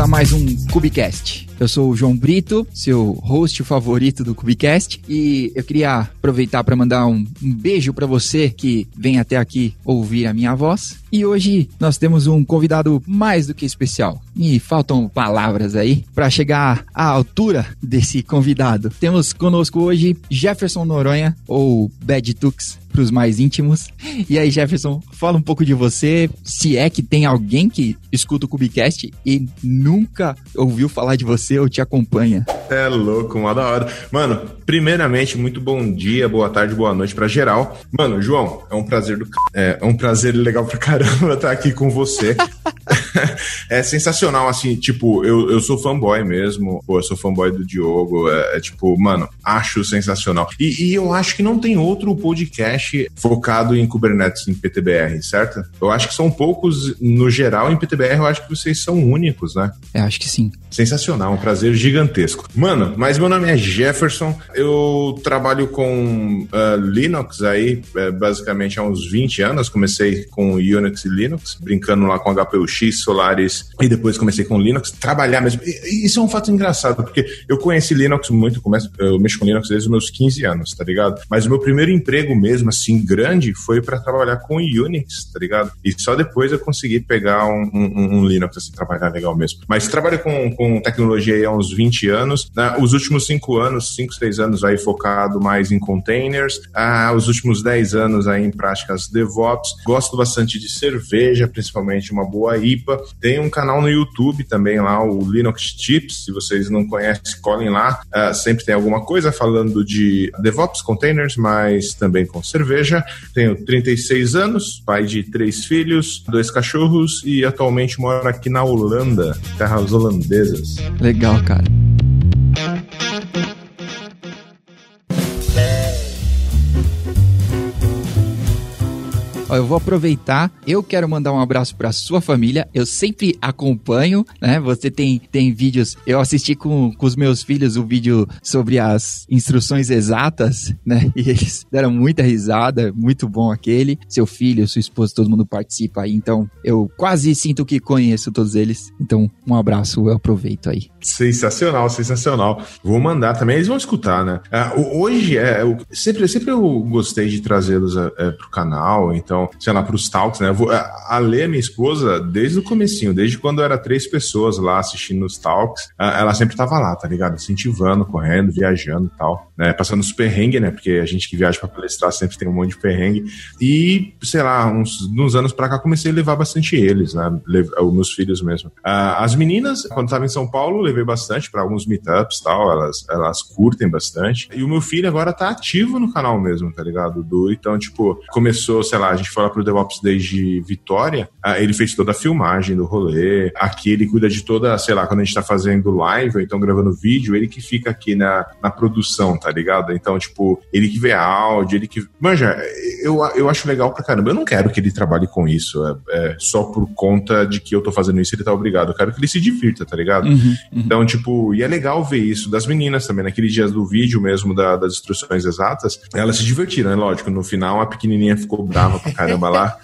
a mais um Cubicast. Eu sou o João Brito, seu host favorito do Cubicast, e eu queria aproveitar para mandar um, um beijo para você que vem até aqui ouvir a minha voz. E hoje nós temos um convidado mais do que especial. E faltam palavras aí para chegar à altura desse convidado. Temos conosco hoje Jefferson Noronha, ou Bad Tux para os mais íntimos. E aí, Jefferson, fala um pouco de você, se é que tem alguém que escuta o Cubicast e nunca ouviu falar de você ou te acompanha. É louco, uma da hora. Mano, primeiramente, muito bom dia, boa tarde, boa noite para geral. Mano, João, é um prazer do é, é um prazer legal pra caramba estar aqui com você. é sensacional, assim, tipo, eu, eu sou fanboy mesmo, pô, eu sou fanboy do Diogo, é, é tipo, mano, acho sensacional. E, e, eu acho que não tem outro podcast focado em Kubernetes em PTBR, certo? Eu acho que são poucos, no geral, em PTBR, eu acho que vocês são únicos, né? Eu acho que sim. Sensacional, um prazer gigantesco. Mano, mas meu nome é Jefferson, eu trabalho com uh, Linux aí, é, basicamente há uns 20 anos, comecei com Unix e Linux, brincando lá com HPUX, Solaris, e depois comecei com Linux, trabalhar mesmo. E, isso é um fato engraçado, porque eu conheci Linux muito, eu mexo com Linux desde os meus 15 anos, tá ligado? Mas o meu primeiro emprego mesmo, assim, grande, foi para trabalhar com Unix, tá ligado? E só depois eu consegui pegar um, um, um Linux, assim, trabalhar legal mesmo. Mas trabalho com, com tecnologia há uns 20 anos, né? os últimos 5 anos, 5, 6 anos aí focado mais em containers, ah, os últimos 10 anos aí em práticas DevOps, gosto bastante de cerveja, principalmente uma boa IPA, tem um canal no YouTube também lá, o Linux Tips, se vocês não conhecem, colhem lá, uh, sempre tem alguma coisa falando de DevOps, containers, mas também com cerveja. Tenho 36 anos, pai de três filhos, dois cachorros e atualmente moro aqui na Holanda, terras holandesas. Legal, cara. Ó, eu vou aproveitar, eu quero mandar um abraço para sua família. Eu sempre acompanho, né? Você tem, tem vídeos. Eu assisti com, com os meus filhos o vídeo sobre as instruções exatas, né? E eles deram muita risada, muito bom aquele. Seu filho, sua esposa, todo mundo participa aí. Então, eu quase sinto que conheço todos eles. Então, um abraço, eu aproveito aí. Sensacional, sensacional. Vou mandar também, eles vão escutar, né? Uh, hoje, é, eu, sempre, sempre eu gostei de trazê-los é, é, pro canal, então então, sei lá, pros talks, né? A Lê, minha esposa, desde o comecinho, desde quando era três pessoas lá assistindo os talks, ela sempre tava lá, tá ligado? Incentivando, correndo, viajando e tal, né? Passando os perrengues, né? Porque a gente que viaja para palestrar sempre tem um monte de perrengue. E, sei lá, uns, uns anos pra cá comecei a levar bastante eles, né? Os meus filhos mesmo. As meninas, quando tava em São Paulo, levei bastante para alguns meetups e tal, elas, elas curtem bastante. E o meu filho agora tá ativo no canal mesmo, tá ligado? Do, então, tipo, começou, sei lá, a gente gente lá pro DevOps desde Vitória, ah, ele fez toda a filmagem do rolê. Aqui ele cuida de toda, sei lá, quando a gente tá fazendo live ou então gravando vídeo, ele que fica aqui na, na produção, tá ligado? Então, tipo, ele que vê áudio, ele que. Manja, eu, eu acho legal pra caramba. Eu não quero que ele trabalhe com isso. É, é só por conta de que eu tô fazendo isso, ele tá obrigado. Eu quero que ele se divirta, tá ligado? Uhum, uhum. Então, tipo, e é legal ver isso das meninas também. Naqueles dias do vídeo mesmo, da, das instruções exatas, elas se divertiram, né? Lógico, no final a pequenininha ficou brava pra caramba lá.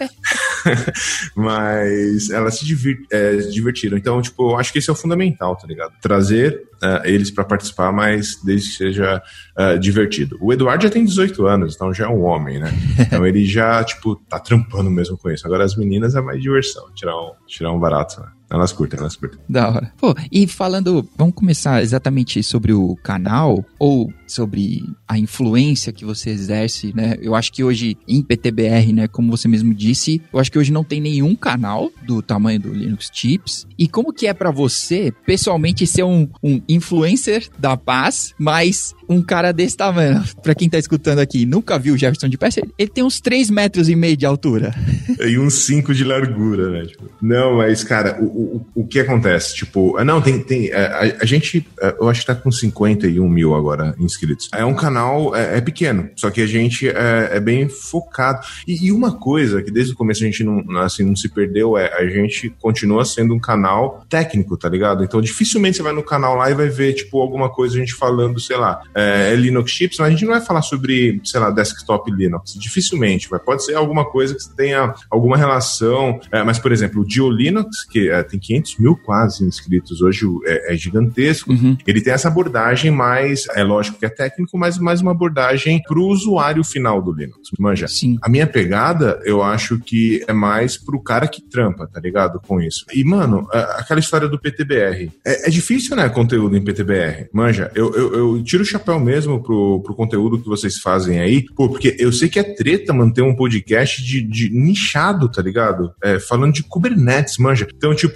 Mas elas se divir, é, divertiram. Então, tipo, eu acho que esse é o fundamental, tá ligado? Trazer uh, eles para participar, mas desde que seja uh, divertido. O Eduardo já tem 18 anos, então já é um homem, né? Então ele já, tipo, tá trampando mesmo com isso. Agora as meninas é mais diversão, tirar um, tirar um barato, né? Elas curtem, elas curtem. Da hora. Pô, e falando, vamos começar exatamente sobre o canal ou sobre a influência que você exerce, né? Eu acho que hoje em PTBR, né, como você mesmo disse, eu acho que hoje não tem nenhum canal do tamanho do Linux Tips. E como que é para você, pessoalmente, ser um, um influencer da paz, mas um cara desse tamanho? Pra quem tá escutando aqui, nunca viu o Jefferson de pé, ele tem uns 3 metros e meio de altura. E uns 5 de largura, né? Tipo, não, mas, cara, o, o, o que acontece? Tipo, não, tem, tem é, a, a, gente, é, eu acho que tá com 51 mil agora inscritos. É um canal, é, é pequeno, só que a gente é, é bem focado. E, e, uma coisa que desde o começo a gente não, assim, não se perdeu é a gente continua sendo um canal técnico, tá ligado? Então dificilmente você vai no canal lá e vai ver, tipo, alguma coisa a gente falando, sei lá, é, Linux chips, mas a gente não vai falar sobre, sei lá, desktop Linux. Dificilmente, vai. Pode ser alguma coisa que tenha alguma relação. É, mas, por exemplo, o Dio Linux, que é, tem 500 mil quase inscritos hoje, é, é gigantesco. Uhum. Ele tem essa abordagem mais, é lógico que é técnico, mas mais uma abordagem para o usuário final do Linux. Manja. Sim. A minha pegada, eu acho que é mais pro cara que trampa, tá ligado? Com isso. E, mano, aquela história do PTBR. É, é difícil, né, conteúdo em PTBR. Manja, eu, eu, eu, tiro o chapéu mesmo pro, pro conteúdo que vocês fazem aí, pô, porque eu sei que é treta manter um podcast de, de nichado, tá ligado? É, falando de Kubernetes, manja. Então, tipo,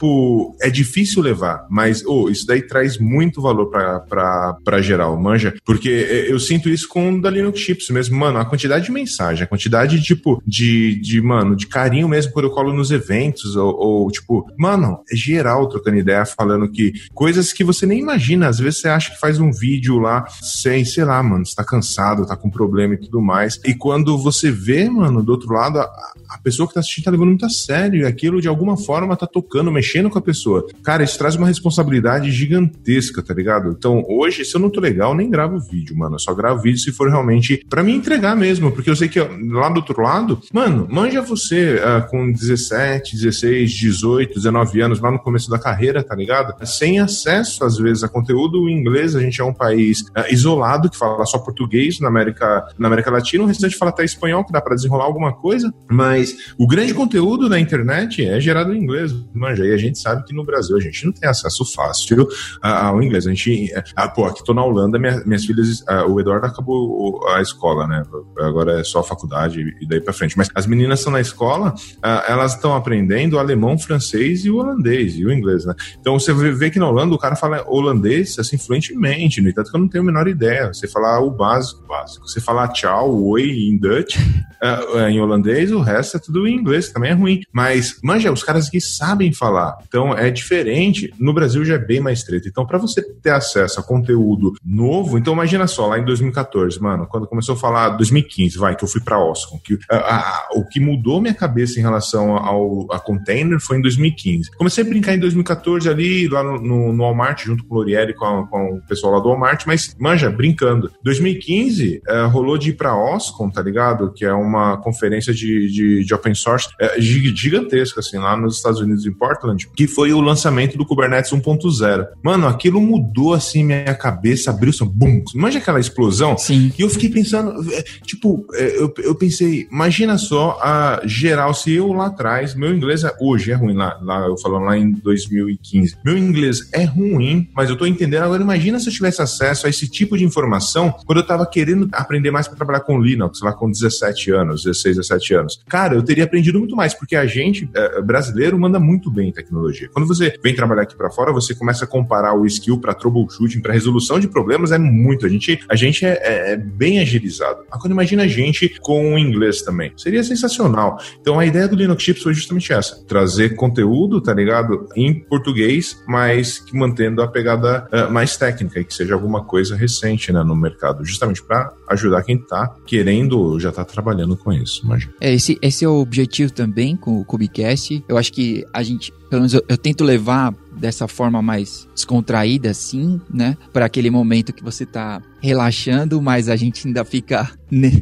é difícil levar, mas, oh, isso daí traz muito valor pra, pra, pra geral, manja. Porque eu sinto isso com o da Linux Chips mesmo, mano, a quantidade de mensagem, a quantidade, tipo, de, de mano, de carinho mesmo quando eu colo nos eventos, ou, ou tipo, mano, é geral trocando ideia, falando que coisas que você nem imagina, às vezes você acha que faz um vídeo lá sem, sei lá, mano, está cansado, tá com problema e tudo mais. E quando você vê, mano, do outro lado, a, a pessoa que tá assistindo tá levando muito a sério e aquilo de alguma forma tá tocando, mexendo com a pessoa. Cara, isso traz uma responsabilidade gigantesca, tá ligado? Então, hoje, se eu não tô legal, nem gravo vídeo, mano. Eu só gravo vídeo se for realmente para mim entregar mesmo, porque eu sei que lá do outro lado, mano, manja você uh, com 17, 16, 18, 19 anos, lá no começo da carreira, tá ligado? Sem acesso, às vezes, a conteúdo em inglês, a gente é um país uh, isolado, que fala só português na América, na América Latina, o restante fala até espanhol, que dá para desenrolar alguma coisa, mas o grande conteúdo da internet é gerado em inglês, manja, e a gente sabe que no Brasil a gente não tem acesso fácil ao inglês. A gente, uh, pô, aqui tô na Holanda, minha, minhas filhas, o Eduardo acabou a escola, né? Agora é só faculdade e daí para frente. Mas as meninas estão na escola, uh, elas estão aprendendo alemão, francês e o holandês e o inglês, né? Então você vê que na Holanda o cara fala holandês assim fluentemente, no entanto que eu não tenho a menor ideia. Você falar o básico, básico. Você falar tchau, oi em Dutch, uh, em holandês, o resto é tudo em inglês, que também é ruim. Mas, manja, os caras aqui sabem falar. Então é diferente. No Brasil já é bem mais treta. Então, para você ter acesso a conteúdo novo, então imagina só, lá em 2014, mano, quando começou a falar 2015, vai, que eu fui para Oscom, que a, a, o que mudou minha cabeça em relação ao a container foi em 2015. Comecei a brincar em 2014 ali, lá no, no, no Walmart, junto com o Lorieri, com, com, o pessoal lá do Walmart, mas, manja, brincando. 2015 é, rolou de ir pra Oscom, tá ligado? Que é uma conferência de, de, de open source é, gigantesca, assim, lá nos Estados Unidos, em Portland, que foi o lançamento do Kubernetes 1.0. Mano, aquilo mudou, assim, minha cabeça, abriu-se, bum, manja aquela explosão? Sim. E eu fiquei pensando, é, tipo, é, eu, eu pensei, imagina só a geral, se eu lá atrás, meu inglês é, hoje é ruim, lá, lá eu falando lá em 2015, meu inglês é ruim, mas eu tô entendendo. Agora, imagina se eu tivesse acesso a esse tipo de informação quando eu tava querendo aprender mais para trabalhar com Linux, lá com 17 anos, 16, 17 anos. Cara, eu teria aprendido muito mais, porque a gente, é, brasileiro, manda muito bem em tecnologia. Quando você vem trabalhar aqui para fora, você começa a comparar o skill para troubleshooting, para resolução de problemas, é muito. A gente, a gente é, é, é bem agilizado. Agora, imagina a gente com o inglês também. Seria sensacional. Então, a ideia do Linux Chips foi justamente essa: trazer conteúdo, tá ligado? Em português, mas que mantendo a pegada uh, mais técnica e que seja alguma coisa recente né, no mercado, justamente para ajudar quem tá querendo já tá trabalhando com isso. Imagina. É, esse, esse é o objetivo também com o Cubicast. Eu acho que a gente, pelo menos eu, eu tento levar dessa forma mais descontraída, assim, né? Para aquele momento que você tá relaxando, mas a gente ainda fica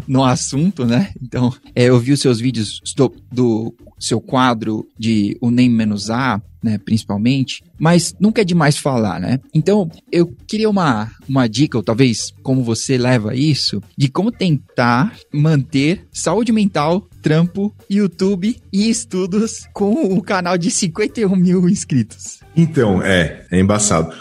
no assunto, né? Então, é, eu vi os seus vídeos do, do seu quadro de o nem menos A, né, principalmente, mas nunca é demais falar, né? Então, eu queria uma, uma dica, ou talvez como você leva isso, de como tentar manter saúde mental, trampo, YouTube e estudos com o canal de 51 mil inscritos. Então, é, é embaçado.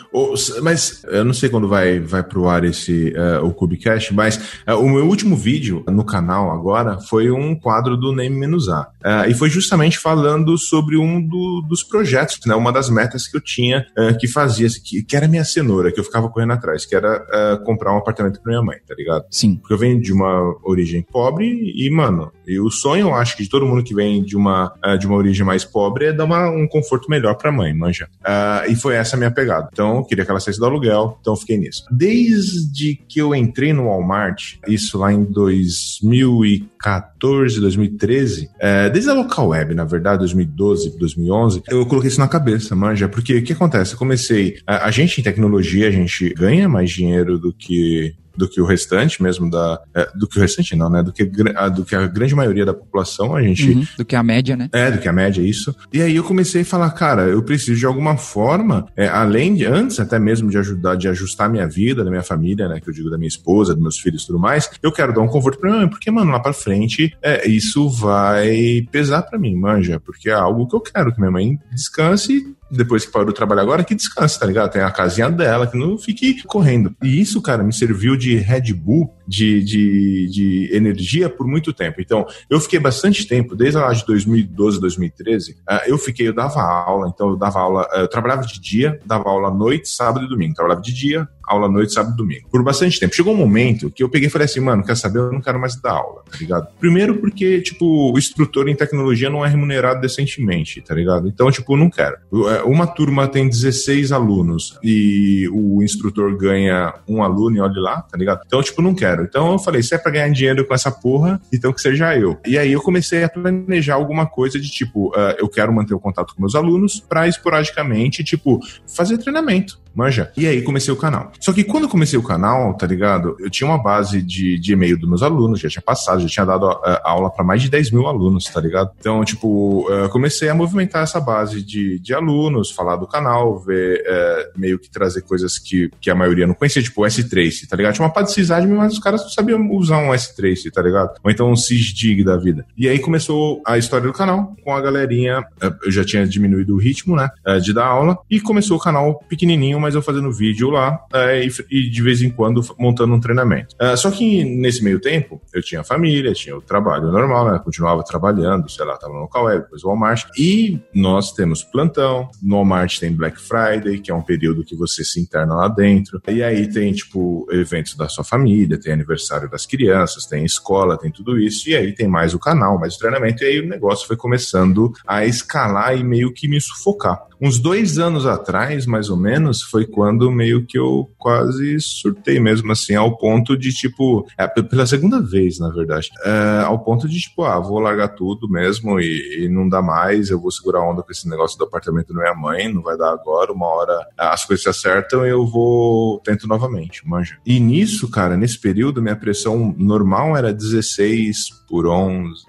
mas eu não sei quando vai, vai pro ar esse uh, o Cubecast, mas uh, o meu último vídeo no canal agora foi um quadro do Name-A. Uh, e foi justamente falando sobre um do, dos projetos, né? Uma das metas que eu tinha que fazia, que, que era minha cenoura, que eu ficava correndo atrás, que era comprar um apartamento pra minha mãe, tá ligado? Sim. Porque eu venho de uma origem pobre e, mano, e o sonho, eu acho que de todo mundo que vem de uma, de uma origem mais pobre é dar uma, um conforto melhor pra mãe, manja. Uh, e foi essa a minha pegada. Então, eu queria que ela saísse do aluguel, então fiquei nisso. Desde que eu entrei no Walmart, isso lá em 2014, 2013, é, desde a local web, na verdade, 2012, 2011, eu coloquei isso na cabeça, manja, porque o que acontece? Eu comecei, a, a gente em tecnologia, a gente ganha mais dinheiro do que do que o restante mesmo da. É, do que o restante não, né? Do que, do que a grande maioria da população, a gente. Uhum, do que a média, né? É, do que a média, isso. E aí eu comecei a falar, cara, eu preciso de alguma forma, é, além de, antes até mesmo de ajudar, de ajustar a minha vida, da minha família, né? Que eu digo da minha esposa, dos meus filhos e tudo mais, eu quero dar um conforto pra minha mãe, porque, mano, lá pra frente, é, isso vai pesar pra mim, manja, porque é algo que eu quero, que minha mãe descanse depois que parou de trabalhar agora, que descanse, tá ligado? Tem a casinha dela, que não fique correndo. E isso, cara, me serviu de Red Bull, de, de, de energia por muito tempo. Então, eu fiquei bastante tempo, desde lá de 2012, 2013, uh, eu fiquei, eu dava aula, então eu dava aula, uh, eu trabalhava de dia, dava aula à noite, sábado e domingo. Trabalhava de dia, aula à noite, sábado e domingo. Por bastante tempo. Chegou um momento que eu peguei e falei assim, mano, quer saber? Eu não quero mais dar aula, tá ligado? Primeiro porque, tipo, o instrutor em tecnologia não é remunerado decentemente, tá ligado? Então, tipo, não quero. É, uma turma tem 16 alunos e o instrutor ganha um aluno e olhe lá, tá ligado? Então, tipo, não quero. Então eu falei, se é pra ganhar dinheiro com essa porra, então que seja eu. E aí eu comecei a planejar alguma coisa de tipo, uh, eu quero manter o contato com meus alunos pra esporadicamente, tipo, fazer treinamento manja? E aí comecei o canal. Só que quando comecei o canal, tá ligado? Eu tinha uma base de, de e-mail dos meus alunos, já tinha passado, já tinha dado uh, aula para mais de 10 mil alunos, tá ligado? Então, tipo, uh, comecei a movimentar essa base de, de alunos, falar do canal, ver, uh, meio que trazer coisas que, que a maioria não conhecia, tipo o S-Trace, tá ligado? Tinha uma parte de mas os caras não sabiam usar um S-Trace, tá ligado? Ou então um SysDig da vida. E aí começou a história do canal, com a galerinha, eu já tinha diminuído o ritmo, né, de dar aula, e começou o canal pequenininho, mas eu fazendo vídeo lá é, e, e, de vez em quando montando um treinamento. É, só que nesse meio tempo, eu tinha família, tinha o trabalho normal, né? Continuava trabalhando, sei lá, tava no local web, depois o Walmart. E nós temos plantão, no Walmart tem Black Friday, que é um período que você se interna lá dentro. E aí tem, tipo, eventos da sua família, tem aniversário das crianças, tem escola, tem tudo isso. E aí tem mais o canal, mais o treinamento. E aí o negócio foi começando a escalar e meio que me sufocar. Uns dois anos atrás, mais ou menos, foi quando meio que eu quase surtei mesmo, assim, ao ponto de, tipo, é, pela segunda vez, na verdade, é, ao ponto de, tipo, ah, vou largar tudo mesmo e, e, não dá mais, eu vou segurar onda com esse negócio do apartamento da minha mãe, não vai dar agora, uma hora as coisas se acertam e eu vou, tento novamente, manja. E nisso, cara, nesse período, minha pressão normal era 16 por 11,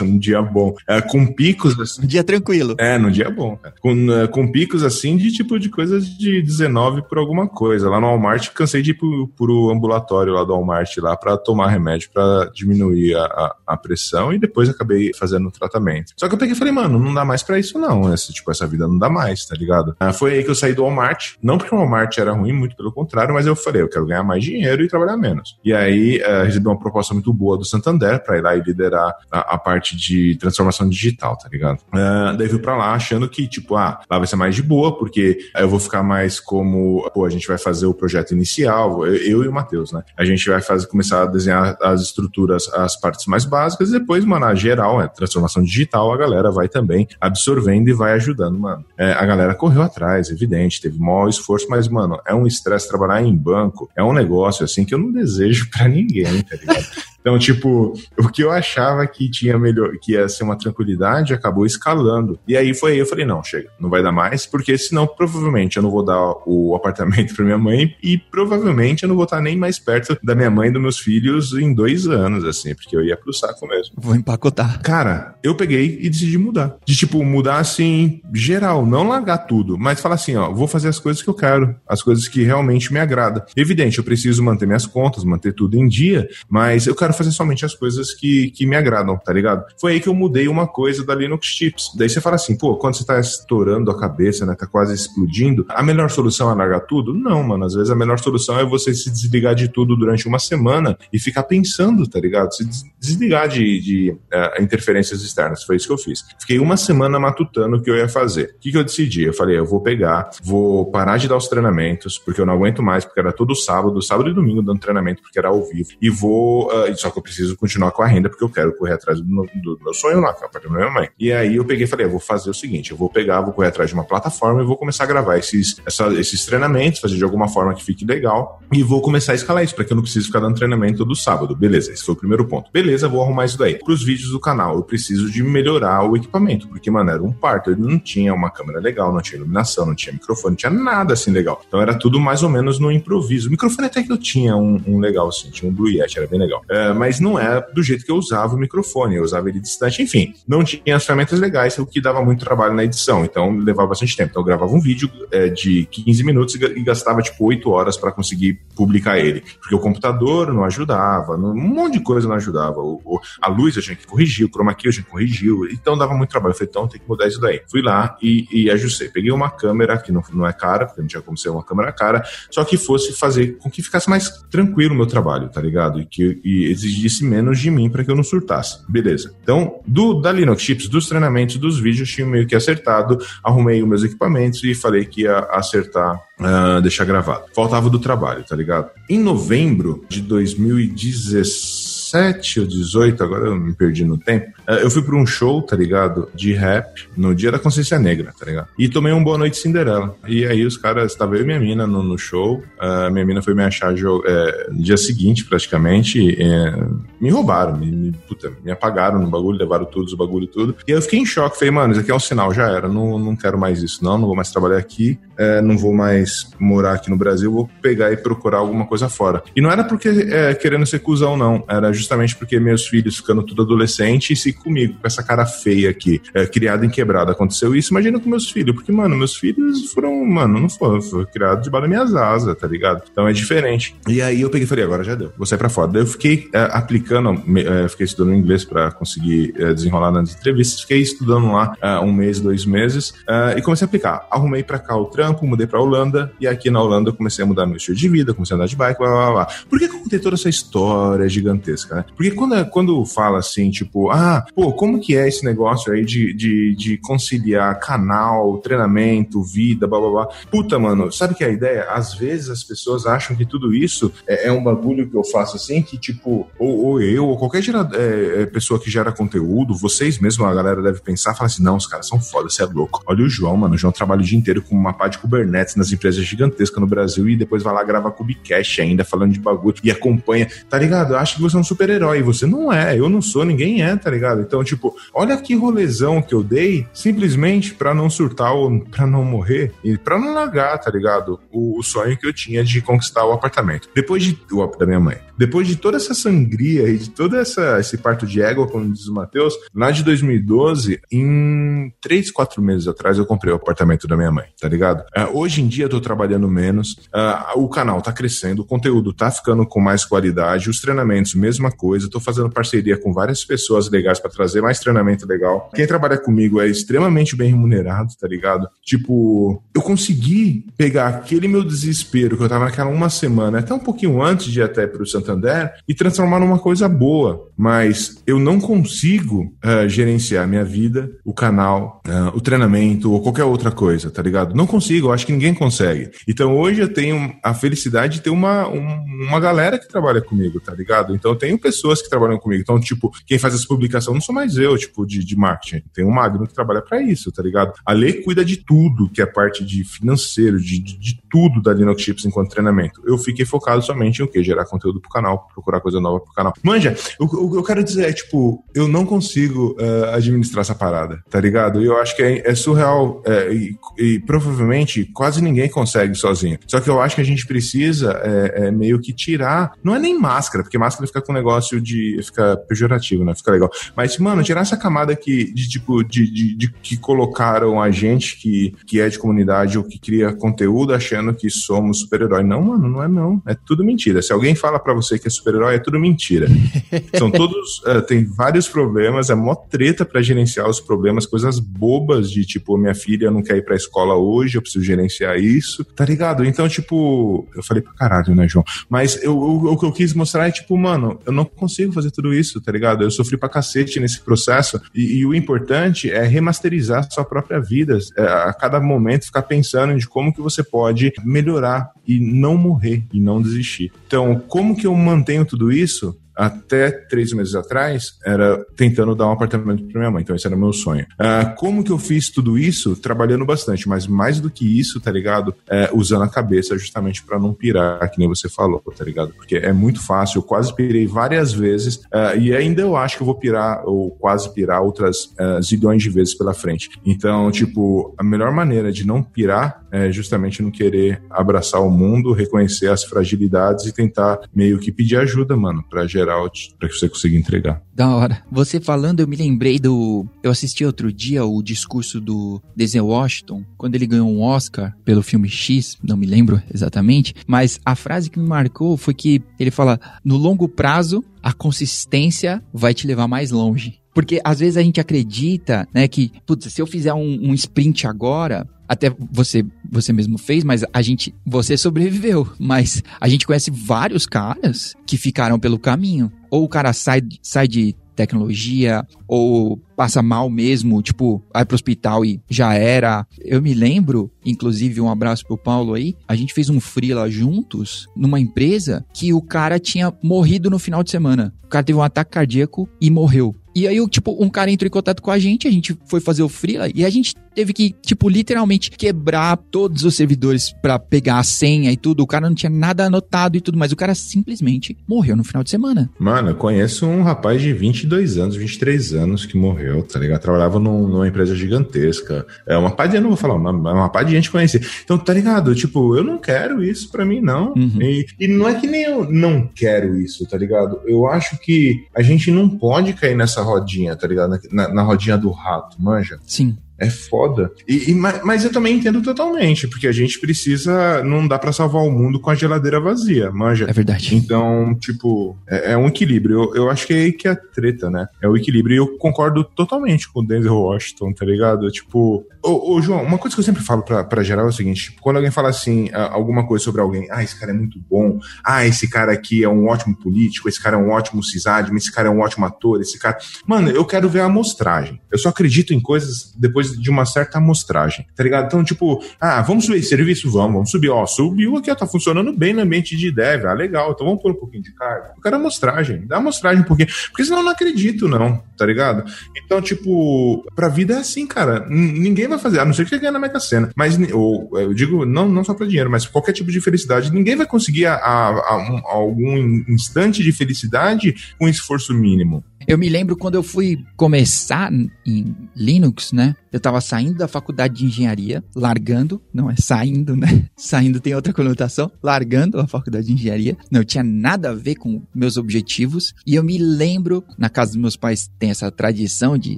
num dia bom. É, com picos. Assim, dia tranquilo. É, num dia bom, cara. Com, é, com picos assim de tipo de coisas de 19 por alguma coisa. Lá no Walmart, cansei de ir pro, pro ambulatório lá do Walmart lá para tomar remédio para diminuir a, a, a, pressão e depois acabei fazendo o tratamento. Só que eu peguei e falei, mano, não dá mais para isso não. Essa, tipo, essa vida não dá mais, tá ligado? Ah, foi aí que eu saí do Walmart. Não porque o Walmart era ruim, muito pelo contrário, mas eu falei, eu quero ganhar mais dinheiro e trabalhar menos. E aí uh, recebi uma proposta muito boa do Santander para ir lá e liderar a, a, parte de transformação digital, tá ligado? Uh, daí fui pra lá achando que, tipo, ah, lá vai ser mais de boa, porque eu vou ficar mais como, pô, a gente vai fazer o projeto inicial, eu, eu e o Matheus, né? A gente vai fazer, começar a desenhar as estruturas, as partes mais básicas, e depois, mano, a geral, é transformação digital, a galera vai também absorvendo e vai ajudando, mano. É, a galera correu atrás, evidente, teve maior esforço, mas, mano, é um estresse trabalhar em banco, é um negócio, assim, que eu não desejo para ninguém, tá ligado? Então, tipo, o que eu achava que tinha melhor, que ia ser uma tranquilidade, acabou escalando. E aí foi aí eu falei, não, chega, não vai dar mais, porque senão provavelmente eu não vou dar o apartamento para minha mãe e provavelmente eu não vou estar nem mais perto da minha mãe e dos meus filhos em dois anos, assim, porque eu ia pro saco mesmo. Vou empacotar. Cara, eu peguei e decidi mudar. De tipo, mudar assim, geral, não largar tudo, mas falar assim, ó, vou fazer as coisas que eu quero, as coisas que realmente me agradam. Evidente, eu preciso manter minhas contas, manter tudo em dia, mas eu quero fazer somente as coisas que, que me agradam, tá ligado? Foi aí que eu mudei uma coisa da Linux Chips. Daí você fala assim, pô, quando você tá estourando a cabeça, né, tá quase explodindo, a melhor solução é largar tudo? Não, mano, às vezes a melhor solução é você se desligar de tudo durante uma semana e ficar pensando, tá ligado? Se desligar de, de uh, interferências externas. Foi isso que eu fiz. Fiquei uma semana matutando o que eu ia fazer. O que, que eu decidi? Eu falei, eu vou pegar, vou parar de dar os treinamentos, porque eu não aguento mais, porque era todo sábado, sábado e domingo dando treinamento, porque era ao vivo, e vou uh, só que eu preciso continuar com a renda porque eu quero correr atrás do, do, do meu sonho lá, que é parte da minha mãe. E aí eu peguei e falei, eu vou fazer o seguinte, eu vou pegar, vou correr atrás de uma plataforma e vou começar a gravar esses, essa, esses treinamentos, fazer de alguma forma que fique legal e vou começar a escalar isso, para que eu não precise ficar dando treinamento todo sábado. Beleza, esse foi o primeiro ponto. Beleza, vou arrumar isso daí. Para os vídeos do canal, eu preciso de melhorar o equipamento, porque, mano, era um parto, ele não tinha uma câmera legal, não tinha iluminação, não tinha microfone, não tinha nada assim legal. Então era tudo mais ou menos no improviso. O microfone até que eu tinha um, um legal assim, tinha um Blue Yeti, era bem legal. É, mas não é do jeito que eu usava o microfone, eu usava ele distante, enfim. Não tinha as ferramentas legais, o que dava muito trabalho na edição, então levava bastante tempo. Então eu gravava um vídeo é, de 15 minutos e gastava tipo 8 horas para conseguir publicar ele, porque o computador não ajudava, um monte de coisa não ajudava. O, o, a luz eu tinha que corrigir, o chroma key eu tinha que corrigir, então dava muito trabalho. Eu falei, então tem que mudar isso daí. Fui lá e, e ajustei. Peguei uma câmera que não, não é cara, porque não tinha como ser uma câmera cara, só que fosse fazer com que ficasse mais tranquilo o meu trabalho, tá ligado? E que e exigisse menos de mim para que eu não surtasse. Beleza. Então, do, da Linux Chips, dos treinamentos, dos vídeos, tinha meio que acertado, arrumei os meus equipamentos e falei que ia acertar Uh, deixar gravado. Faltava do trabalho, tá ligado? Em novembro de 2017, 17 ou 18, agora eu me perdi no tempo. É, eu fui pra um show, tá ligado? De rap, no dia da consciência negra, tá ligado? E tomei um Boa Noite Cinderela. E aí os caras, tava eu e minha mina no, no show. Uh, minha mina foi me achar é, no dia seguinte, praticamente. É, me roubaram, me, me, puta, me apagaram no bagulho, levaram tudo, os bagulho tudo. E eu fiquei em choque. Falei, mano, isso aqui é um sinal, já era. Não, não quero mais isso, não. Não vou mais trabalhar aqui. É, não vou mais morar aqui no Brasil. Vou pegar e procurar alguma coisa fora. E não era porque é, querendo ser cuzão, não. Era justamente porque meus filhos ficando tudo adolescente e se comigo, com essa cara feia aqui, é, criado em quebrada, aconteceu isso, imagina com meus filhos, porque, mano, meus filhos foram, mano, não foram, foram criados debaixo das minhas asas, tá ligado? Então é diferente. E aí eu peguei e falei, agora já deu, vou sair pra fora. Daí eu fiquei é, aplicando, é, fiquei estudando inglês para conseguir é, desenrolar nas entrevistas, fiquei estudando lá é, um mês, dois meses, é, e comecei a aplicar. Arrumei pra cá o trampo, mudei pra Holanda, e aqui na Holanda eu comecei a mudar meu estilo de vida, comecei a andar de bike, blá blá blá. Por que, que eu contei toda essa história gigantesca, né? Porque quando, quando fala assim, tipo, ah, pô, como que é esse negócio aí de, de, de conciliar canal, treinamento, vida, blá blá blá. Puta, mano, sabe que é a ideia? Às vezes as pessoas acham que tudo isso é, é um bagulho que eu faço assim, que tipo, ou, ou eu, ou qualquer gera, é, é pessoa que gera conteúdo, vocês mesmo, a galera deve pensar, fala assim, não, os caras são foda, você é louco. Olha o João, mano, o João trabalha o dia inteiro com uma pá de Kubernetes nas empresas gigantescas no Brasil e depois vai lá gravar Kubecast ainda, falando de bagulho, e acompanha, tá ligado? Acho que você é um super-herói, você não é, eu não sou, ninguém é, tá ligado? Então, tipo, olha que rolezão que eu dei simplesmente para não surtar ou pra não morrer e pra não largar, tá ligado? O, o, sonho que eu tinha de conquistar o apartamento. Depois de. O da minha mãe. Depois de toda essa sangria e de todo essa, esse parto de égua, como diz o Matheus, lá de 2012, em 3, 4 meses atrás, eu comprei o apartamento da minha mãe, tá ligado? Uh, hoje em dia eu tô trabalhando menos, uh, o canal tá crescendo, o conteúdo tá ficando com mais qualidade, os treinamentos, mesma coisa, tô fazendo parceria com várias pessoas legais para trazer mais treinamento legal. Quem trabalha comigo é extremamente bem remunerado, tá ligado? Tipo, eu consegui pegar aquele meu desespero que eu tava naquela uma semana, até um pouquinho antes de ir até pro Santander, e transformar numa coisa boa. Mas eu não consigo uh, gerenciar minha vida, o canal, uh, o treinamento ou qualquer outra coisa, tá ligado? Não consigo, eu acho que ninguém consegue. Então hoje eu tenho a felicidade de ter uma, um, uma galera que trabalha comigo, tá ligado? Então eu tenho pessoas que trabalham comigo. Então, tipo, quem faz essa não sou mais eu, tipo, de, de marketing. Tem o Magno que trabalha para isso, tá ligado? A Lê cuida de tudo, que é parte de financeiro, de, de, de, tudo da Linux Chips enquanto treinamento. Eu fiquei focado somente em o quê? Gerar conteúdo pro canal, procurar coisa nova pro canal. Manja, o que eu quero dizer é, tipo, eu não consigo uh, administrar essa parada, tá ligado? E eu acho que é, é surreal é, e, e, provavelmente quase ninguém consegue sozinho. Só que eu acho que a gente precisa é, meio que tirar, não é nem máscara, porque máscara fica com um negócio de, fica pejorativo, né? Fica legal. Mas, mano, tirar essa camada que, de tipo, de, de, de, que colocaram a gente que, que é de comunidade ou que cria conteúdo achando que somos super-herói. Não, mano, não é não. É tudo mentira. Se alguém fala para você que é super-herói, é tudo mentira. São todos, uh, tem vários problemas, é mó treta para gerenciar os problemas, coisas bobas de tipo, minha filha não quer ir pra escola hoje, eu preciso gerenciar isso, tá ligado? Então, tipo, eu falei pra caralho, né, João? Mas eu, eu, o que eu quis mostrar é, tipo, mano, eu não consigo fazer tudo isso, tá ligado? Eu sofri pra cacete nesse processo e, e o importante é remasterizar sua própria vida, é, a cada momento ficar pensando de como que você pode melhorar e não morrer e não desistir. Então, como que eu mantenho tudo isso? Até três meses atrás, era tentando dar um apartamento para minha mãe. Então, esse era o meu sonho. Uh, como que eu fiz tudo isso? Trabalhando bastante, mas mais do que isso, tá ligado? É, usando a cabeça justamente para não pirar, que nem você falou, tá ligado? Porque é muito fácil. Eu quase pirei várias vezes uh, e ainda eu acho que eu vou pirar, ou quase pirar, outras uh, zilhões de vezes pela frente. Então, tipo, a melhor maneira de não pirar é justamente não querer abraçar o mundo, reconhecer as fragilidades e tentar meio que pedir ajuda, mano, para gerar, para que você consiga entregar. Da hora. Você falando, eu me lembrei do. Eu assisti outro dia o discurso do Denzel Washington, quando ele ganhou um Oscar pelo filme X, não me lembro exatamente, mas a frase que me marcou foi que ele fala: no longo prazo, a consistência vai te levar mais longe. Porque às vezes a gente acredita, né, que, putz, se eu fizer um, um sprint agora, até você você mesmo fez, mas a gente você sobreviveu, mas a gente conhece vários caras que ficaram pelo caminho. Ou o cara sai, sai de tecnologia ou passa mal mesmo, tipo, vai pro hospital e já era. Eu me lembro, inclusive um abraço pro Paulo aí, a gente fez um freela juntos numa empresa que o cara tinha morrido no final de semana. O cara teve um ataque cardíaco e morreu. E aí, tipo, um cara entrou em contato com a gente, a gente foi fazer o freela e a gente teve que, tipo, literalmente quebrar todos os servidores para pegar a senha e tudo. O cara não tinha nada anotado e tudo, mas o cara simplesmente morreu no final de semana. Mano, eu conheço um rapaz de 22 anos, 23 anos que morreu, tá ligado? Trabalhava num, numa empresa gigantesca. É uma parte, eu não vou falar, uma, uma parte de gente conhecer. Então, tá ligado? Tipo, eu não quero isso pra mim, não. Uhum. E, e não é que nem eu não quero isso, tá ligado? Eu acho que a gente não pode cair nessa rodinha, tá ligado? Na, na rodinha do rato, manja? Sim. É foda. E, e, mas eu também entendo totalmente, porque a gente precisa. Não dá para salvar o mundo com a geladeira vazia, manja. É verdade. Então, tipo, é, é um equilíbrio. Eu, eu, acho que é aí que é a treta, né? É o equilíbrio. E eu concordo totalmente com o Denzel Washington, tá ligado? Tipo, ô, ô João, uma coisa que eu sempre falo pra, pra geral é o seguinte: tipo, quando alguém fala assim, alguma coisa sobre alguém, ah, esse cara é muito bom, ah, esse cara aqui é um ótimo político, esse cara é um ótimo cisadme, esse cara é um ótimo ator, esse cara. Mano, eu quero ver a amostragem. Eu só acredito em coisas depois de uma certa amostragem, tá ligado? Então, tipo, ah, vamos subir esse serviço? Vamos, vamos subir. Ó, subiu aqui, ó, tá funcionando bem no ambiente de dev. Ah, legal, então vamos pôr um pouquinho de carga. Eu quero amostragem, dá amostragem um pouquinho. Porque senão eu não acredito, não, tá ligado? Então, tipo, pra vida é assim, cara. ninguém vai fazer, a não ser que você ganhe na Mega Sena. Mas, ou, eu digo, não, não só pra dinheiro, mas qualquer tipo de felicidade. Ninguém vai conseguir a, a, a, um, algum instante de felicidade com esforço mínimo. Eu me lembro quando eu fui começar em Linux, né? Eu tava saindo da faculdade de engenharia, largando, não é saindo, né? Saindo tem outra conotação, largando a faculdade de engenharia. Não tinha nada a ver com meus objetivos. E eu me lembro, na casa dos meus pais tem essa tradição de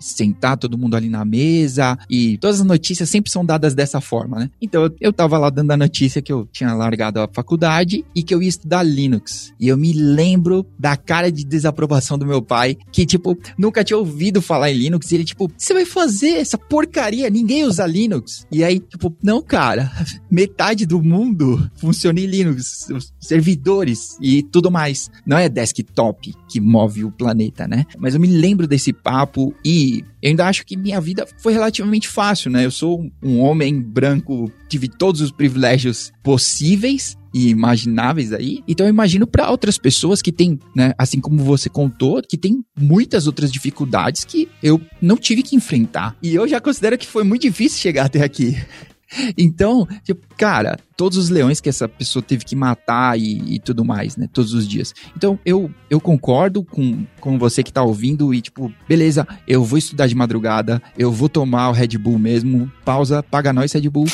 sentar todo mundo ali na mesa e todas as notícias sempre são dadas dessa forma, né? Então eu, tava lá dando a notícia que eu tinha largado a faculdade e que eu ia estudar Linux. E eu me lembro da cara de desaprovação do meu pai, que que, tipo, nunca tinha ouvido falar em Linux. E ele, tipo, você vai fazer essa porcaria? Ninguém usa Linux. E aí, tipo, não, cara, metade do mundo funciona em Linux. Os servidores e tudo mais. Não é desktop que move o planeta, né? Mas eu me lembro desse papo e eu ainda acho que minha vida foi relativamente fácil, né? Eu sou um homem branco, tive todos os privilégios possíveis e imagináveis aí. Então eu imagino para outras pessoas que têm, né, assim como você contou, que tem muitas outras dificuldades que eu não tive que enfrentar. E eu já considero que foi muito difícil chegar até aqui. Então, tipo, cara, todos os leões que essa pessoa teve que matar e, e, tudo mais, né? Todos os dias. Então, eu, eu concordo com, com você que tá ouvindo e, tipo, beleza, eu vou estudar de madrugada, eu vou tomar o Red Bull mesmo, pausa, paga nós Red Bull.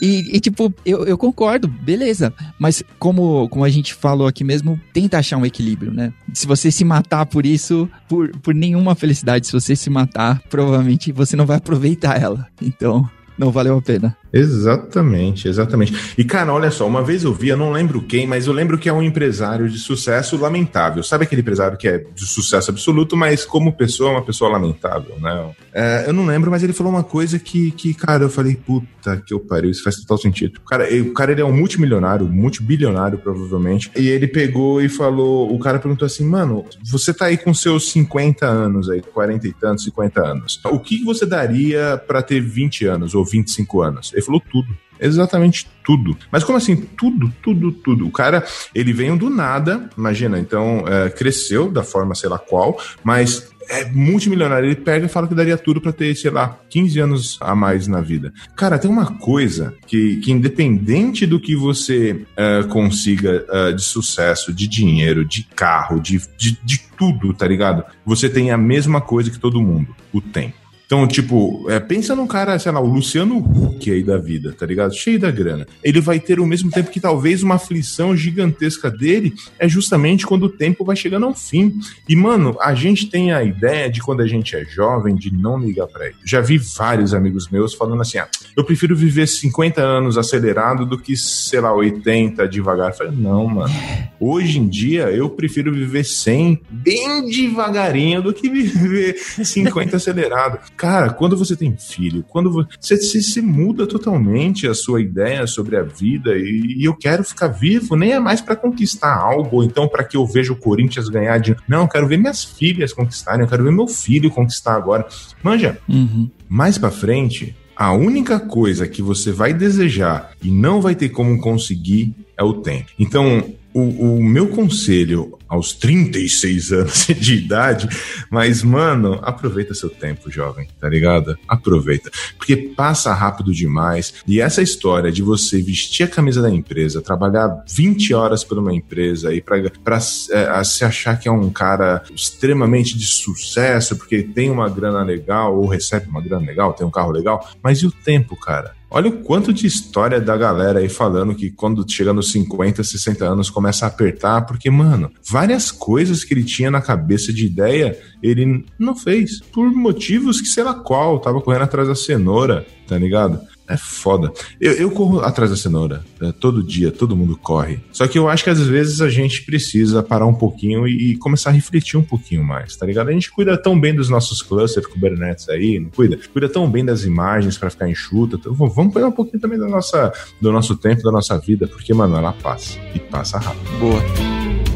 E, e, tipo, eu, eu concordo, beleza. Mas como, como a gente falou aqui mesmo, tenta achar um equilíbrio, né? Se você se matar por isso, por, por nenhuma felicidade, se você se matar, provavelmente você não vai aproveitar ela. Então, não valeu a pena. Exatamente, exatamente. E, cara, olha só, uma vez eu vi, eu não lembro quem, mas eu lembro que é um empresário de sucesso lamentável. Sabe aquele empresário que é de sucesso absoluto, mas como pessoa é uma pessoa lamentável, né? É, eu não lembro, mas ele falou uma coisa que, que, cara, eu falei, puta que eu pariu, isso faz total sentido. Cara, o cara ele é um multimilionário, multibilionário, provavelmente, e ele pegou e falou, o cara perguntou assim, mano, você tá aí com seus 50 anos aí, 40 e tantos, 50 anos. O que você daria para ter 20 anos ou 25 anos? Ele falou tudo. Exatamente tudo. Mas como assim? Tudo, tudo, tudo. O cara, ele veio do nada, imagina, então é, cresceu da forma sei lá qual, mas é multimilionário. Ele pega e fala que daria tudo para ter, sei lá, 15 anos a mais na vida. Cara, tem uma coisa que, que independente do que você uh, consiga uh, de sucesso, de dinheiro, de carro, de, de, de tudo, tá ligado? Você tem a mesma coisa que todo mundo: o tempo. Então, tipo, é, pensa num cara, sei lá, o Luciano Huck aí da vida, tá ligado? Cheio da grana. Ele vai ter o mesmo tempo que talvez uma aflição gigantesca dele é justamente quando o tempo vai chegando ao fim. E, mano, a gente tem a ideia de quando a gente é jovem de não ligar pra ele. Já vi vários amigos meus falando assim: ah, eu prefiro viver 50 anos acelerado do que, sei lá, 80 devagar. Eu falei, não, mano. Hoje em dia eu prefiro viver 100 bem devagarinho do que viver 50 acelerado. Cara, quando você tem filho, quando você, você se muda totalmente a sua ideia sobre a vida e, e eu quero ficar vivo, nem é mais para conquistar algo, ou então para que eu veja o Corinthians ganhar de. Não, eu quero ver minhas filhas conquistarem, eu quero ver meu filho conquistar agora. Manja, uhum. mais para frente, a única coisa que você vai desejar e não vai ter como conseguir é o tempo. Então, o, o, meu conselho aos 36 anos de idade, mas, mano, aproveita seu tempo, jovem, tá ligado? Aproveita. Porque passa rápido demais. E essa história de você vestir a camisa da empresa, trabalhar 20 horas por uma empresa e pra, pra é, se achar que é um cara extremamente de sucesso, porque tem uma grana legal, ou recebe uma grana legal, tem um carro legal, mas e o tempo, cara? Olha o quanto de história da galera aí falando que quando chega nos 50, 60 anos começa a apertar, porque, mano, várias coisas que ele tinha na cabeça de ideia, ele não fez. Por motivos que sei lá qual, tava correndo atrás da cenoura, tá ligado? É foda. Eu, eu corro atrás da cenoura. Né? Todo dia, todo mundo corre. Só que eu acho que às vezes a gente precisa parar um pouquinho e, e começar a refletir um pouquinho mais, tá ligado? A gente cuida tão bem dos nossos clusters Kubernetes aí, não cuida? Cuida tão bem das imagens para ficar enxuta. Então, vamos cuidar um pouquinho também da nossa, do nosso tempo, da nossa vida, porque, mano, ela passa. E passa rápido. Boa.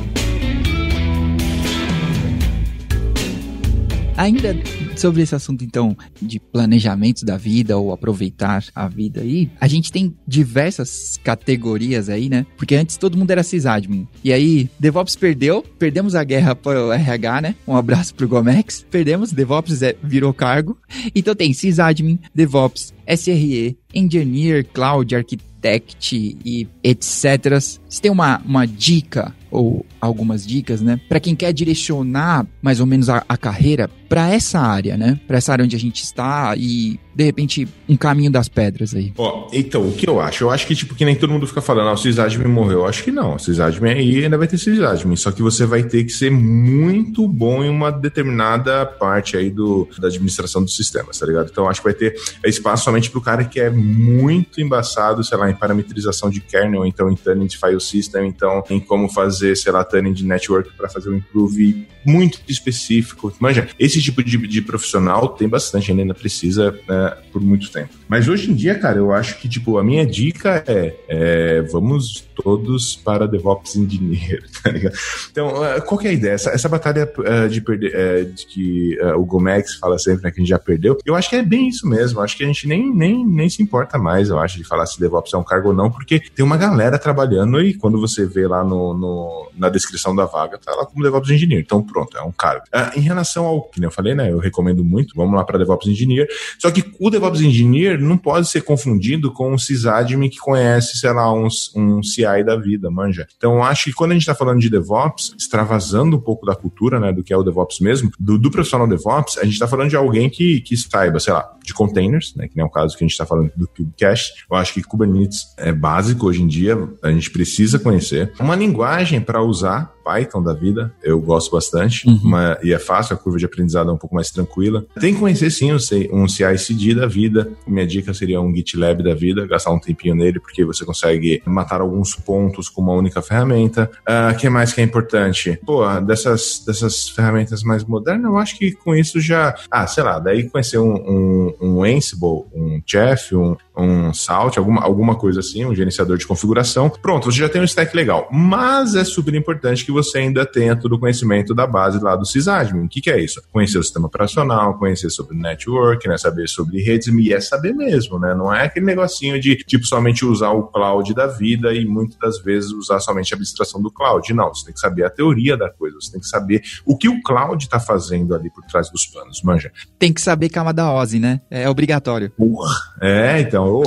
Ainda sobre esse assunto, então, de planejamento da vida ou aproveitar a vida aí, a gente tem diversas categorias aí, né? Porque antes todo mundo era sysadmin. E aí, DevOps perdeu, perdemos a guerra para o RH, né? Um abraço pro Gomex. Perdemos, DevOps é, virou cargo. Então tem sysadmin, DevOps, SRE, Engineer, Cloud, Architect e etc. Você tem uma, uma dica ou algumas dicas, né? Para quem quer direcionar mais ou menos a, a carreira para essa área, né? Para essa área onde a gente está e de repente um caminho das pedras aí. Ó, então, o que eu acho? Eu acho que tipo que nem todo mundo fica falando, ah, o sysadmin morreu. Eu acho que não. O sysadmin aí ainda vai ter sysadmin, só que você vai ter que ser muito bom em uma determinada parte aí do da administração dos sistemas, tá ligado? Então acho que vai ter espaço somente pro cara que é muito embaçado, sei lá, em parametrização de kernel, então em tuning de file system, então em como fazer, sei lá, tuning de network para fazer um improve muito específico. Manja, esse tipo de, de profissional tem bastante, ainda precisa né, por muito tempo. Mas hoje em dia, cara, eu acho que, tipo, a minha dica é, é vamos todos para DevOps Engineer, tá ligado? Então, uh, qual que é a ideia? Essa, essa batalha uh, de perder, uh, de que o Gomex fala sempre né, que a gente já perdeu, eu acho que é bem isso mesmo. Acho que a gente nem, nem, nem se importa mais, eu acho, de falar se DevOps é um cargo ou não, porque tem uma galera trabalhando e quando você vê lá no, no na descrição da vaga, tá lá como DevOps Engineer. Então, pronto, é um cargo. em relação ao que eu falei, né? Eu recomendo muito, vamos lá para DevOps Engineer. Só que o DevOps Engineer não pode ser confundido com um sysadmin que conhece, sei lá, um, um CI da vida, manja. Então, acho que quando a gente está falando de DevOps, extravasando um pouco da cultura, né, do que é o DevOps mesmo, do, do profissional DevOps, a gente está falando de alguém que, que saiba, sei lá, de containers, né, que nem é o caso que a gente está falando do Kubecache. Eu acho que Kubernetes é básico hoje em dia, a gente precisa conhecer. Uma linguagem para usar Python da vida, eu gosto bastante, uhum. uma, e é fácil, a curva de aprendizado é um pouco mais tranquila. Tem que conhecer sim um, um CI/CD da vida. Minha dica seria um GitLab da vida, gastar um tempinho nele, porque você consegue matar alguns pontos com uma única ferramenta. O uh, ah, que mais que é importante? Pô, dessas, dessas ferramentas mais modernas, eu acho que com isso já. Ah, sei lá, daí conhecer um, um, um Ansible, um Chef, um, um Salt, alguma, alguma coisa assim, um gerenciador de configuração. Pronto, você já tem um stack legal. Mas é super importante que você ainda tenha todo o conhecimento da base lá do sysadmin. O que, que é isso? Conhecer o sistema operacional, conhecer sobre network, né? Saber sobre redes, e é saber mesmo, né? Não é aquele negocinho de, tipo, somente usar o cloud da vida e muitas das vezes usar somente a abstração do cloud. Não, você tem que saber a teoria da coisa, você tem que saber o que o cloud está fazendo ali por trás dos panos, manja. Tem que saber camada OSI, né? É obrigatório. Porra. É, então, oh,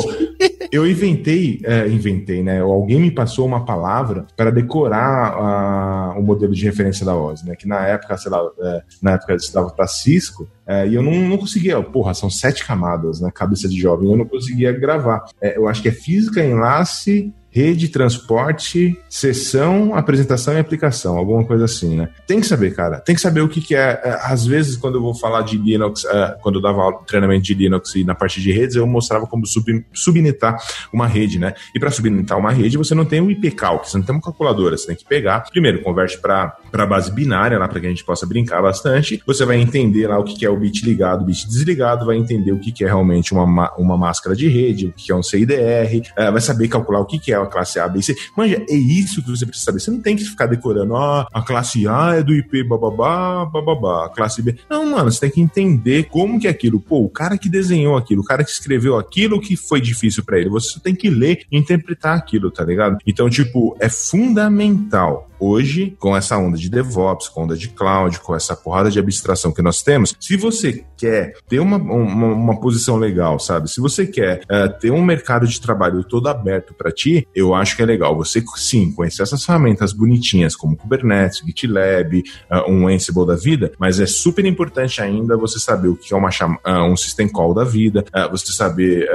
eu inventei, é, inventei, né? Alguém me passou uma palavra para decorar o modelo de referência da OSI, né? Que na época, sei lá, é, na época eu para Cisco, é, e eu não, não conseguia, porra, são sete camadas na né, cabeça de jovem, eu não conseguia gravar. É, eu acho que é física, enlace, rede, transporte, sessão, apresentação e aplicação, alguma coisa assim, né? Tem que saber, cara. Tem que saber o que, que é. é às vezes, quando eu vou falar de Linux, é, quando eu dava treinamento de Linux e na parte de redes, eu mostrava como sub, uma rede, né? E para subnitar uma rede, você não tem um IPCalc, você não tem uma calculadora, você tem que pegar, primeiro, converte para base binária, lá para que a gente possa brincar bastante. Você vai entender lá o que, que é o bit ligado, o bit desligado, vai entender o que, que é realmente uma, uma máscara de rede, o que, que é um CIDR, é, vai saber calcular o que, que é a classe A, B, C. Manja, é isso que você precisa saber. Você não tem que ficar decorando, ah, a classe A é do IP bababá, bababá, a classe B. Não, mano, você tem que entender como que é aquilo. Pô, o cara que desenhou aquilo, o cara que escreveu aquilo que foi difícil para ele, você tem que ler e interpretar aquilo, tá ligado? Então, tipo, é fundamental hoje, com essa onda de DevOps, com onda de cloud, com essa porrada de abstração que nós temos, se você quer ter uma, uma, uma posição legal, sabe? Se você quer uh, ter um mercado de trabalho todo aberto para ti, eu acho que é legal você sim conhecer essas ferramentas bonitinhas como Kubernetes, GitLab, uh, um Ansible da vida, mas é super importante ainda você saber o que é uma uh, um System Call da vida, você saber,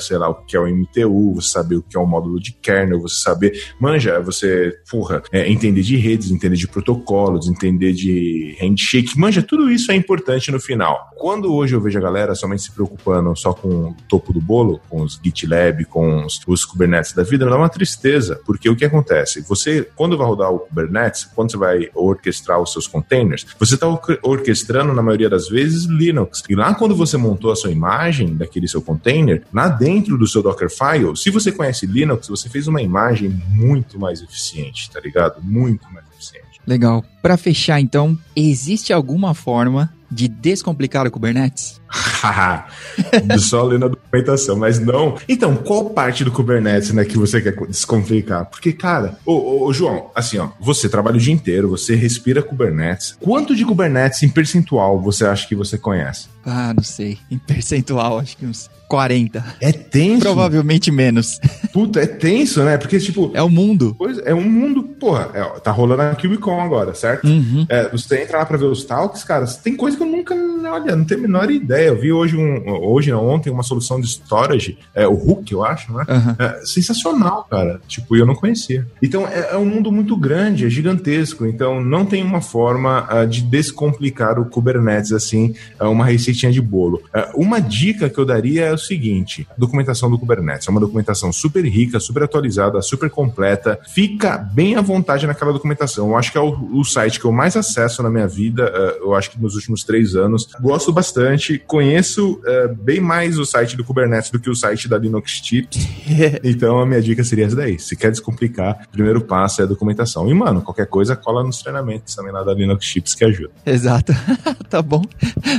sei lá, o que é o MTU, você saber o que é um módulo de kernel, você saber, manja, você, porra, é, entender entender de redes, entender de protocolos, entender de handshake, manja, tudo isso é importante no final. Quando hoje eu vejo a galera somente se preocupando só com o topo do bolo, com os GitLab, com os, os Kubernetes da vida, dá uma tristeza, porque o que acontece? Você, quando vai rodar o Kubernetes, quando você vai orquestrar os seus containers, você está orquestrando, na maioria das vezes, Linux. E lá quando você montou a sua imagem daquele seu container, lá dentro do seu Dockerfile, se você conhece Linux, você fez uma imagem muito mais eficiente, tá ligado? Muito mais eficiente. Legal. Para fechar, então, existe alguma forma de descomplicar o Kubernetes? Só ler na documentação, mas não. Então, qual parte do Kubernetes né, que você quer descomplicar? Porque, cara, ô, ô, João, assim, ó, você trabalha o dia inteiro, você respira Kubernetes. Quanto de Kubernetes em percentual você acha que você conhece? Ah, não sei. Em percentual, acho que uns 40. É tenso. Provavelmente menos. Puta, é tenso, né? Porque, tipo. É o mundo. É um mundo, porra. É, tá rolando a KubeCon agora, certo? Uhum. É, você entra lá pra ver os talks, cara, tem coisa que eu nunca. Olha, não tenho a menor ideia. Eu vi hoje, um, hoje não, ontem, uma solução de storage, é, o Hook, eu acho, né? Uhum. É, sensacional, cara. Tipo, eu não conhecia. Então, é, é, um mundo muito grande, é gigantesco. Então, não tem uma forma uh, de descomplicar o Kubernetes, assim, uh, uma receitinha de bolo. Uh, uma dica que eu daria é o seguinte: documentação do Kubernetes. É uma documentação super rica, super atualizada, super completa. Fica bem à vontade naquela documentação. Eu acho que é o, o site que eu mais acesso na minha vida, uh, eu acho que nos últimos três anos. Gosto bastante, conheço uh, bem mais o site do Kubernetes do que o site da Linux Tips. então a minha dica seria essa daí. Se quer descomplicar, o primeiro passo é a documentação. E, mano, qualquer coisa, cola nos treinamentos também lá da Linux Chips que ajuda. Exato. tá bom.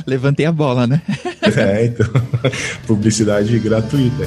Levantei a bola, né? é, então. Publicidade gratuita.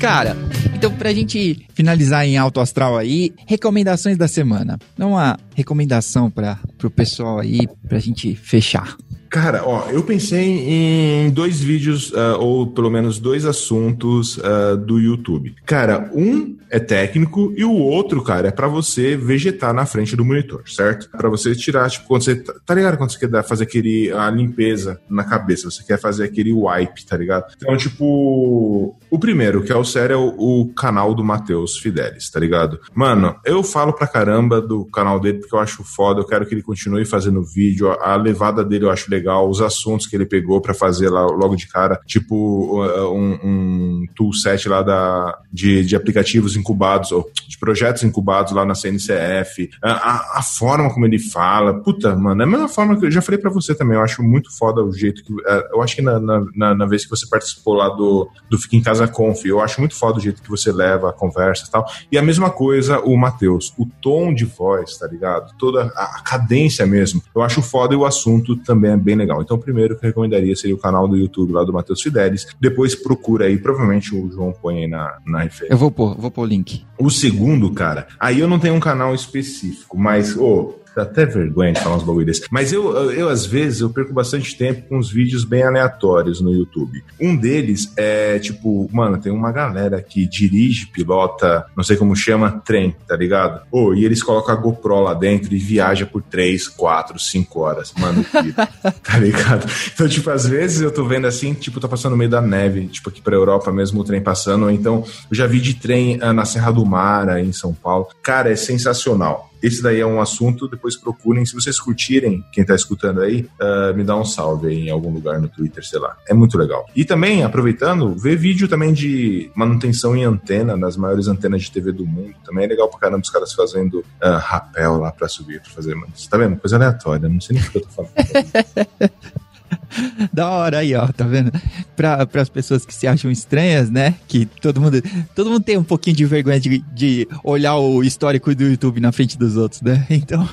Cara, então pra gente finalizar em alto astral aí, recomendações da semana. Dá uma recomendação para pro pessoal aí pra gente fechar. Cara, ó, eu pensei em dois vídeos, uh, ou pelo menos dois assuntos uh, do YouTube. Cara, um é técnico e o outro, cara, é para você vegetar na frente do monitor, certo? Para você tirar, tipo, quando você. Tá, tá ligado? Quando você quer fazer aquele, a limpeza na cabeça, você quer fazer aquele wipe, tá ligado? Então, tipo, o primeiro, que é o sério, é o, o canal do Matheus Fidelis, tá ligado? Mano, eu falo pra caramba do canal dele porque eu acho foda, eu quero que ele continue fazendo vídeo, a, a levada dele eu acho legal legal, os assuntos que ele pegou para fazer lá logo de cara, tipo uh, um, um toolset lá da, de, de aplicativos incubados, ou de projetos incubados lá na CNCF, a, a, a, forma como ele fala, puta, mano, é a mesma forma que eu já falei para você também, eu acho muito foda o jeito que, é, eu acho que na, na, na, vez que você participou lá do, do Fica em Casa Conf, eu acho muito foda o jeito que você leva a conversa e tal, e a mesma coisa o Matheus, o tom de voz, tá ligado? Toda a, a cadência mesmo, eu acho foda e o assunto também é bem legal. Então, o primeiro que eu recomendaria seria o canal do YouTube lá do Matheus Fidelis, depois procura aí, provavelmente o João põe aí na, na referência. Eu vou pôr, vou pôr o link. O segundo, cara, aí eu não tenho um canal específico, mas, ô, oh, Dá até vergonha de falar uns bagulho desse. Mas eu, eu, às vezes, eu perco bastante tempo com uns vídeos bem aleatórios no YouTube. Um deles é, tipo, mano, tem uma galera que dirige, pilota, não sei como chama, trem, tá ligado? Oh, e eles colocam a GoPro lá dentro e viaja por 3, 4, 5 horas. Mano, tá ligado? Então, tipo, às vezes eu tô vendo assim, tipo, tá passando no meio da neve, tipo, aqui pra Europa mesmo o trem passando, ou então eu já vi de trem ah, na Serra do Mar, aí em São Paulo. Cara, é sensacional. Esse daí é um assunto, depois procurem. Se vocês curtirem, quem tá escutando aí, uh, me dá um salve aí em algum lugar no Twitter, sei lá. É muito legal. E também, aproveitando, ver vídeo também de manutenção em antena, nas maiores antenas de TV do mundo. Também é legal pra caramba os caras fazendo uh, rapel lá pra subir, pra fazer. Você tá vendo? Coisa aleatória, não sei nem o que eu tô falando. da hora aí, ó, tá vendo? Para as pessoas que se acham estranhas, né? Que todo mundo, todo mundo tem um pouquinho de vergonha de, de olhar o histórico do YouTube na frente dos outros, né? Então.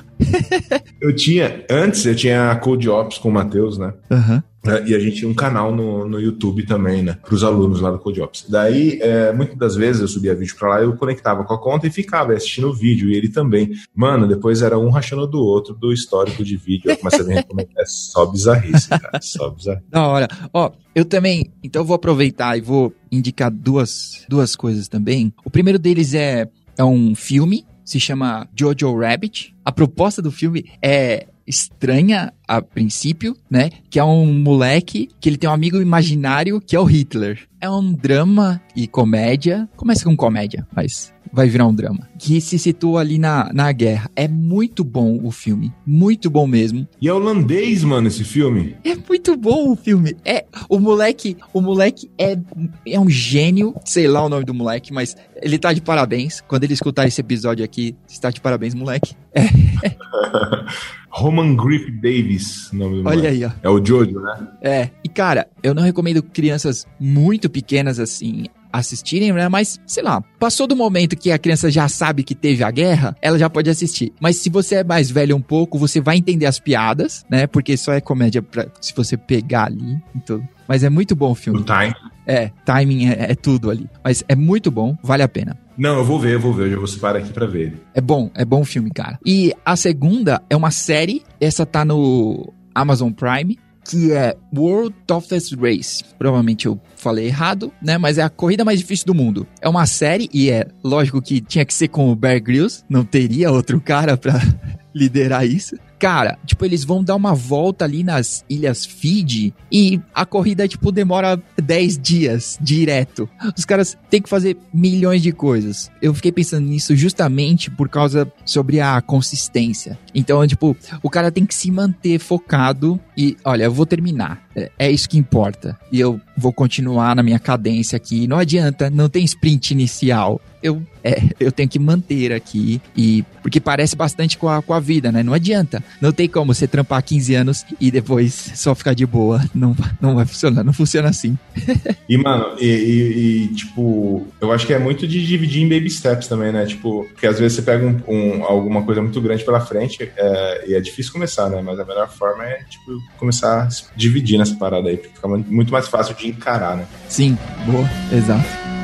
eu tinha, antes eu tinha a Code Ops com o Matheus, né? Aham. Uhum. É, e a gente tinha um canal no, no YouTube também, né? Para os alunos lá do CodeOps. Daí, é, muitas das vezes eu subia vídeo para lá, eu conectava com a conta e ficava assistindo o vídeo. E ele também. Mano, depois era um rachando do outro do histórico de vídeo. Eu comecei a ver É só bizarrice, cara. Só bizarrice. Da hora. Ó, eu também. Então eu vou aproveitar e vou indicar duas, duas coisas também. O primeiro deles é, é um filme. Se chama Jojo Rabbit. A proposta do filme é estranha a princípio, né? Que é um moleque que ele tem um amigo imaginário que é o Hitler. É um drama e comédia. Começa com comédia, mas vai virar um drama. Que se situa ali na, na guerra. É muito bom o filme. Muito bom mesmo. E é holandês, mano, esse filme. É muito bom o filme. É, o moleque, o moleque é, é um gênio. Sei lá o nome do moleque, mas ele tá de parabéns. Quando ele escutar esse episódio aqui, está de parabéns, moleque. É. Roman Griff Davis, nome do Olha moleque. aí, ó. É o Jojo, né? É. E cara, eu não recomendo crianças muito pequenas assim assistirem, né? Mas, sei lá, passou do momento que a criança já sabe que teve a guerra, ela já pode assistir. Mas se você é mais velho um pouco, você vai entender as piadas, né? Porque só é comédia pra, se você pegar ali e tudo. Mas é muito bom o filme. O time. É, timing é, é, tudo ali. Mas é muito bom, vale a pena. Não, eu vou ver, eu vou ver, eu já vou separar aqui pra ver. É bom, é bom o filme, cara. E a segunda é uma série, essa tá no Amazon Prime, que é World Toughest Race. Provavelmente eu falei errado, né? Mas é a corrida mais difícil do mundo. É uma série e é lógico que tinha que ser com o Bear Grylls, não teria outro cara para liderar isso. Cara, tipo, eles vão dar uma volta ali nas ilhas Fiji e a corrida, tipo, demora 10 dias direto. Os caras têm que fazer milhões de coisas. Eu fiquei pensando nisso justamente por causa sobre a consistência. Então, tipo, o cara tem que se manter focado e, olha, eu vou terminar. É, é isso que importa. E eu vou continuar na minha cadência aqui. Não adianta, não tem sprint inicial. Eu, é, eu tenho que manter aqui e porque parece bastante com a, com a vida, né? Não adianta. Não tem como você trampar 15 anos e depois só ficar de boa. Não, não vai funcionar, não funciona assim. e, mano, e, e, e, tipo, eu acho que é muito de dividir em baby steps também, né? Tipo, porque às vezes você pega um, um, alguma coisa muito grande pela frente é, e é difícil começar, né? Mas a melhor forma é, tipo, começar a dividir nessa parada aí, porque fica muito mais fácil de encarar, né? Sim, boa, exato.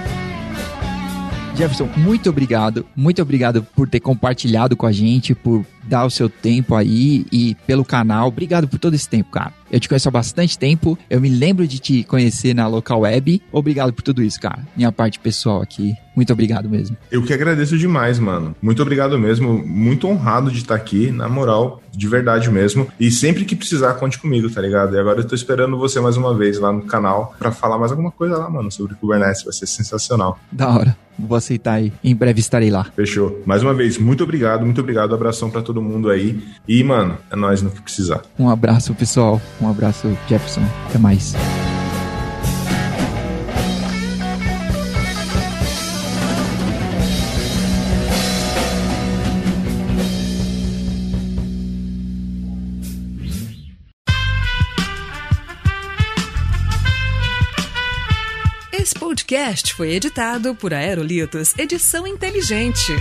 Jefferson, muito obrigado. Muito obrigado por ter compartilhado com a gente, por dar o seu tempo aí e pelo canal. Obrigado por todo esse tempo, cara. Eu te conheço há bastante tempo. Eu me lembro de te conhecer na local web. Obrigado por tudo isso, cara. Minha parte pessoal aqui. Muito obrigado mesmo. Eu que agradeço demais, mano. Muito obrigado mesmo. Muito honrado de estar aqui, na moral, de verdade mesmo. E sempre que precisar, conte comigo, tá ligado? E agora eu tô esperando você mais uma vez lá no canal para falar mais alguma coisa lá, mano, sobre Kubernetes. Vai ser sensacional. Da hora. Vou aceitar aí. Em breve estarei lá. Fechou. Mais uma vez, muito obrigado, muito obrigado. Abração para todo mundo aí. E, mano, é nós no que precisar. Um abraço, pessoal. Um abraço, Jefferson. Até mais. Esse podcast foi editado por Aerolitos Edição Inteligente.